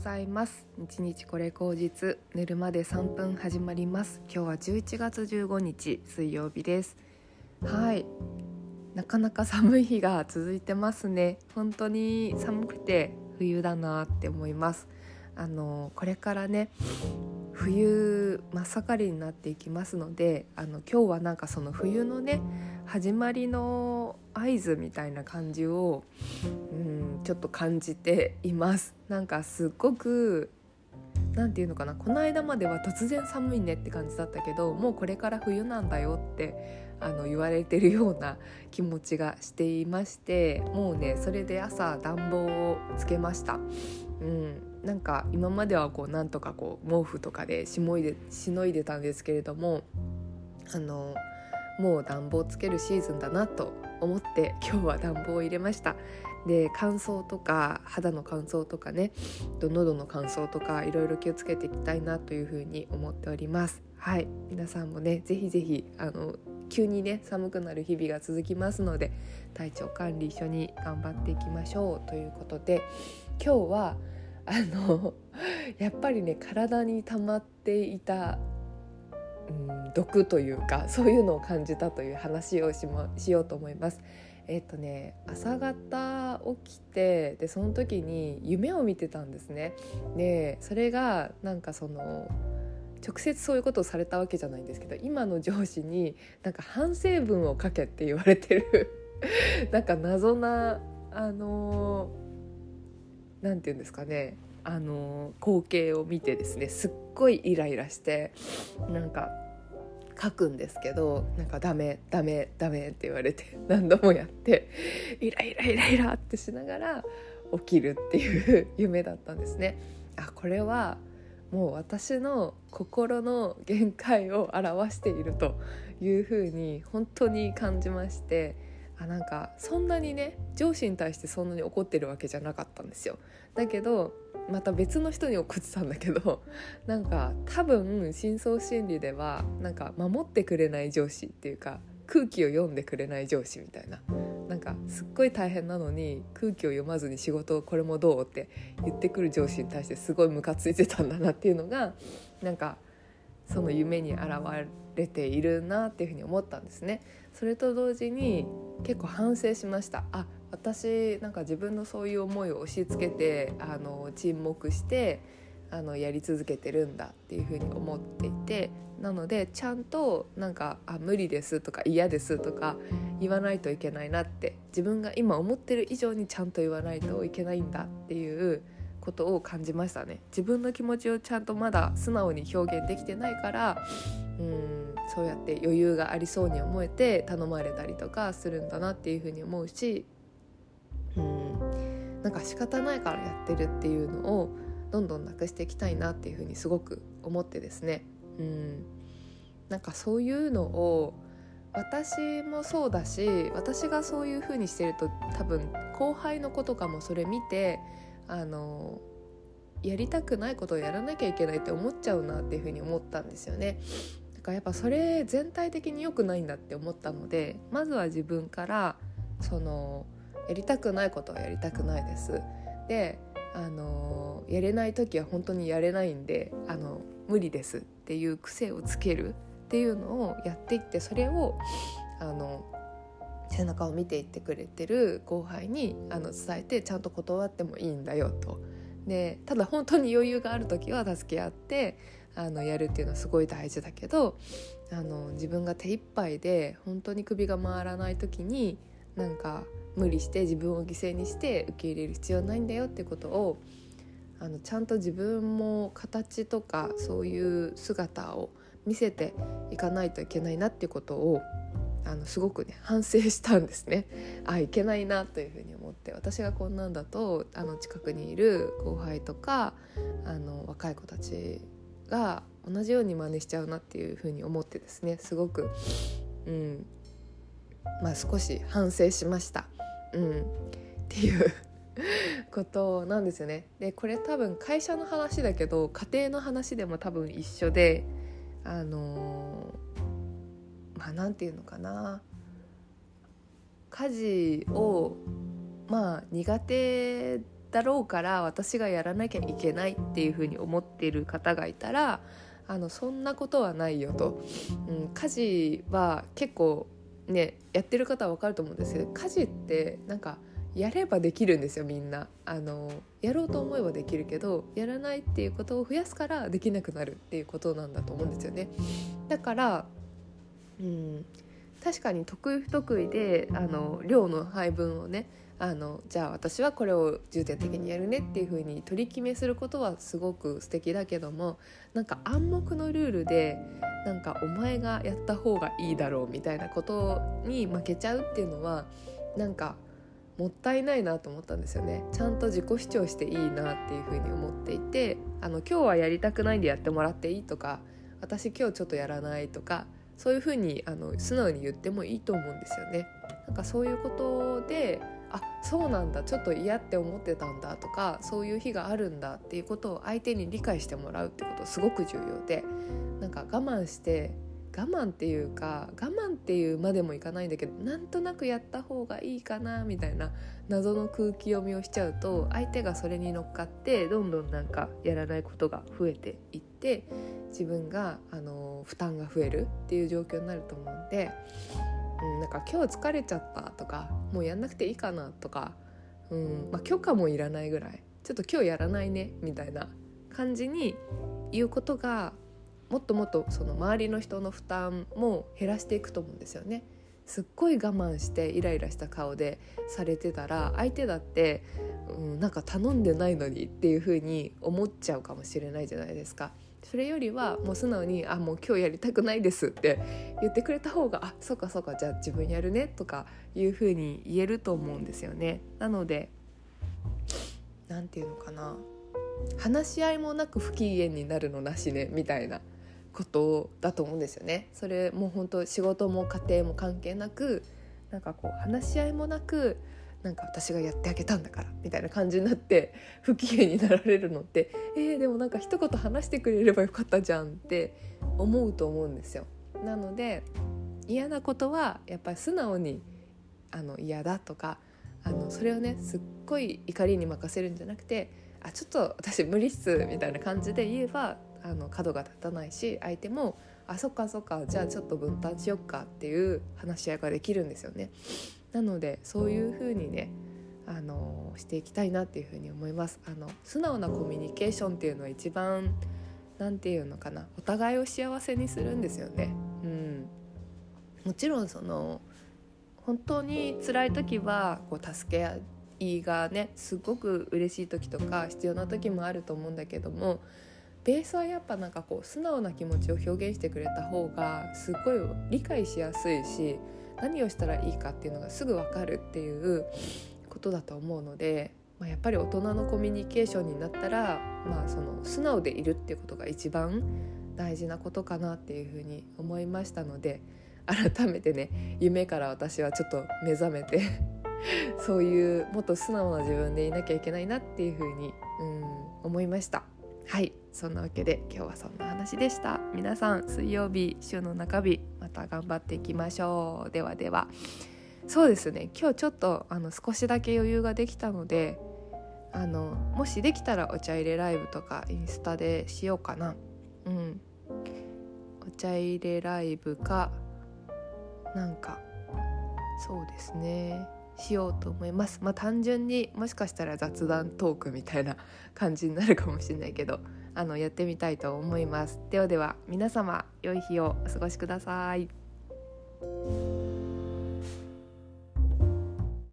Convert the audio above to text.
ございます。日日これ口実寝るまで3分始まります。今日は11月15日水曜日です。はい。なかなか寒い日が続いてますね。本当に寒くて冬だなって思います。あのこれからね冬真っ盛りになっていきますのであの今日はなんかその冬のね始まりの合図みたいな感じを、うん、ちょっと感じています。なんかすっごく何て言うのかな。この間までは突然寒いねって感じだったけどもうこれから冬なんだよってあの言われてるような気持ちがしていましてもうねそれで朝暖房をつけました。うん、なんか今まではこうなんとかこう毛布とかでしもいでしのいでたんですけれどもあのもう暖房つけるシーズンだなと思って今日は暖房を入れました。で乾燥とか肌の乾燥とかね喉の乾燥とかいろいろ気をつけていきたいなというふうに思っておりますはい皆さんもねぜひぜひあの急にね寒くなる日々が続きますので体調管理一緒に頑張っていきましょうということで今日はあの やっぱりね体に溜まっていたうん毒というかそういうのを感じたという話をし,、ま、しようと思います。えっ、とね朝方起きてでその時に夢を見てたんですね。でそれがなんかその直接そういうことをされたわけじゃないんですけど今の上司になんか反省文を書けって言われてる なんか謎なあの何て言うんですかねあの光景を見てですねすっごいイライラしてなんか書くんですけどなんかダメダメダメって言われて 何度もやってイライライライラってしながら起きるっていう夢だったんですね。あこれはもう私の心の限界を表しているというふうに本当に感じましてあなんかそんなにね上司に対してそんなに怒ってるわけじゃなかったんですよ。だけどまた別の人に送ってたんだけど なんか多分深層心理ではなんか守ってくれない上司っていうか空気を読んでくれない上司みたいななんかすっごい大変なのに空気を読まずに仕事これもどうって言ってくる上司に対してすごいムカついてたんだなっていうのがなんかその夢に現れているなっていうふうに思ったんですね。それと同時に結構反省しましたあ私なんか自分のそういう思いを押し付けてあの沈黙してあのやり続けてるんだっていうふうに思っていてなのでちゃんとなんかあ無理ですとか嫌ですとか言わないといけないなって自分が今思ってる以上にちゃんと言わないといけないんだっていうことを感じましたね。自分の気持ちをちゃんとまだ素直に表現できてないからうんそうやって余裕がありそうに思えて頼まれたりとかするんだなっていうふうに思うしなんか仕方ないからやってるっていうのをどんどんなくしていきたいなっていうふうにすごく思ってですねうんなんかそういうのを私もそうだし私がそういう風にしてると多分後輩の子とかもそれ見てあのやりたくないことをやらなきゃいけないって思っちゃうなっていう風に思ったんですよね。だからやっぱそれ全体的に良くないんだって思ったのでまずは自分からそのやりたくないことはやりたくないです。であのやれない時は本当にやれないんであの無理ですっていう癖をつけるっていうのをやっていってそれをあの背中を見ていってくれてる後輩にあの伝えてちゃんと断ってもいいんだよと。でただ本当に余裕がある時は助け合ってあのやるっていうのはすごい大事だけどあの自分が手一杯で本当に首が回らない時になんか無理して自分を犠牲にして受け入れる必要ないんだよってことをあのちゃんと自分も形とかそういう姿を見せていかないといけないなっていうことをあのすごくね反省したんですね。あいけないなというふうに思って。私がこんなんだとあの近くにいる後輩とかあの若い子たちが同じように真似しちゃうなっていうふうに思ってですね。すごく、うん。まあ、少し反省しました。うん、っていうことなんですよね。でこれ多分会社の話だけど家庭の話でも多分一緒であのまあ何て言うのかな。家事をまあ苦手だろうから私がやらなきゃいけないっていうふうに思っている方がいたらあのそんなことはないよと、うん、家事は結構ねやってる方は分かると思うんですけど家事ってなんかやればできるんですよみんな。あのやろうと思えばできるけどやらないっていうことを増やすからできなくなるっていうことなんだと思うんですよね。だからうん確かに得意不得意であの量の配分をねあのじゃあ私はこれを重点的にやるねっていう風に取り決めすることはすごく素敵だけどもなんか暗黙のルールでなんかお前がやった方がいいだろうみたいなことに負けちゃうっていうのはなんかもったいないなと思ったんですよね。ちゃんと自己主張していいなっていう風に思っていてあの今日はやりたくないんでやってもらっていいとか私今日ちょっとやらないとかそういう風にあの素直に言ってもいいと思うんですよね。なんかそういうことであそうなんだちょっと嫌って思ってたんだとかそういう日があるんだっていうことを相手に理解してもらうってことすごく重要でなんか我慢して我慢っていうか我慢っていうまでもいかないんだけどなんとなくやった方がいいかなみたいな謎の空気読みをしちゃうと相手がそれに乗っかってどんどんなんかやらないことが増えていって自分があの負担が増えるっていう状況になると思うんで、うん、なんか今日疲れちゃったとかもうやんなくていいかなとか、うんまあ、許可もいらないぐらいちょっと今日やらないねみたいな感じに言うことがもっともっとその周りの人の負担も減らしていくと思うんですよね。すっごい我慢してイライラした顔でされてたら相手だって、うん、なんか頼んでないのにっていう風に思っちゃうかもしれないじゃないですか。それよりはもう素直に「あもう今日やりたくないです」って言ってくれた方が「あそうかそうかじゃあ自分やるね」とかいう風に言えると思うんですよね。なので何て言うのかな話し合いもなく不機嫌になるのなしねみたいなことだと思うんですよね。それもう本当仕事も家庭も関係なくなんかこう話し合いもなくなんか私がやってあげたんだからみたいな感じになって不機嫌になられるのってえー、でもなんか一言話してくれればよかったじゃんって思うと思うんですよ。なので嫌なことはやっぱり素直にあの嫌だとかあのそれをねすっごい怒りに任せるんじゃなくてあちょっと私無理っすみたいな感じで言えばあの角が立たないし相手もあそっかそっかじゃあちょっと分担しよっかっていう話し合いができるんですよね。なのでそういう風にねあのしていきたいなっていう風に思います。あの素直なコミュニケーションっていうのは一番何て言うのかなお互いを幸せにするんですよね。うん、もちろんその本当に辛い時はこう助け合いがねすごく嬉しい時とか必要な時もあると思うんだけどもベースはやっぱなんかこう素直な気持ちを表現してくれた方がすごい理解しやすいし何をしたらいいかっていうのがすぐ分かるっていうことだと思うので、まあ、やっぱり大人のコミュニケーションになったら、まあ、その素直でいるっていうことが一番大事なことかなっていうふうに思いましたので改めてね夢から私はちょっと目覚めて そういうもっと素直な自分でいなきゃいけないなっていうふうに、うん、思いました。はいそんなわけで今日はそんな話でした。皆さん水曜日週の中日また頑張っていきましょう。ではではそうですね。今日ちょっとあの少しだけ余裕ができたのであのもしできたらお茶入れライブとかインスタでしようかな。うん。お茶入れライブかなんかそうですね。しようと思います。まあ単純にもしかしたら雑談トークみたいな感じになるかもしれないけどあのやってみたいと思います。ではでは皆様良い日をお過ごしください。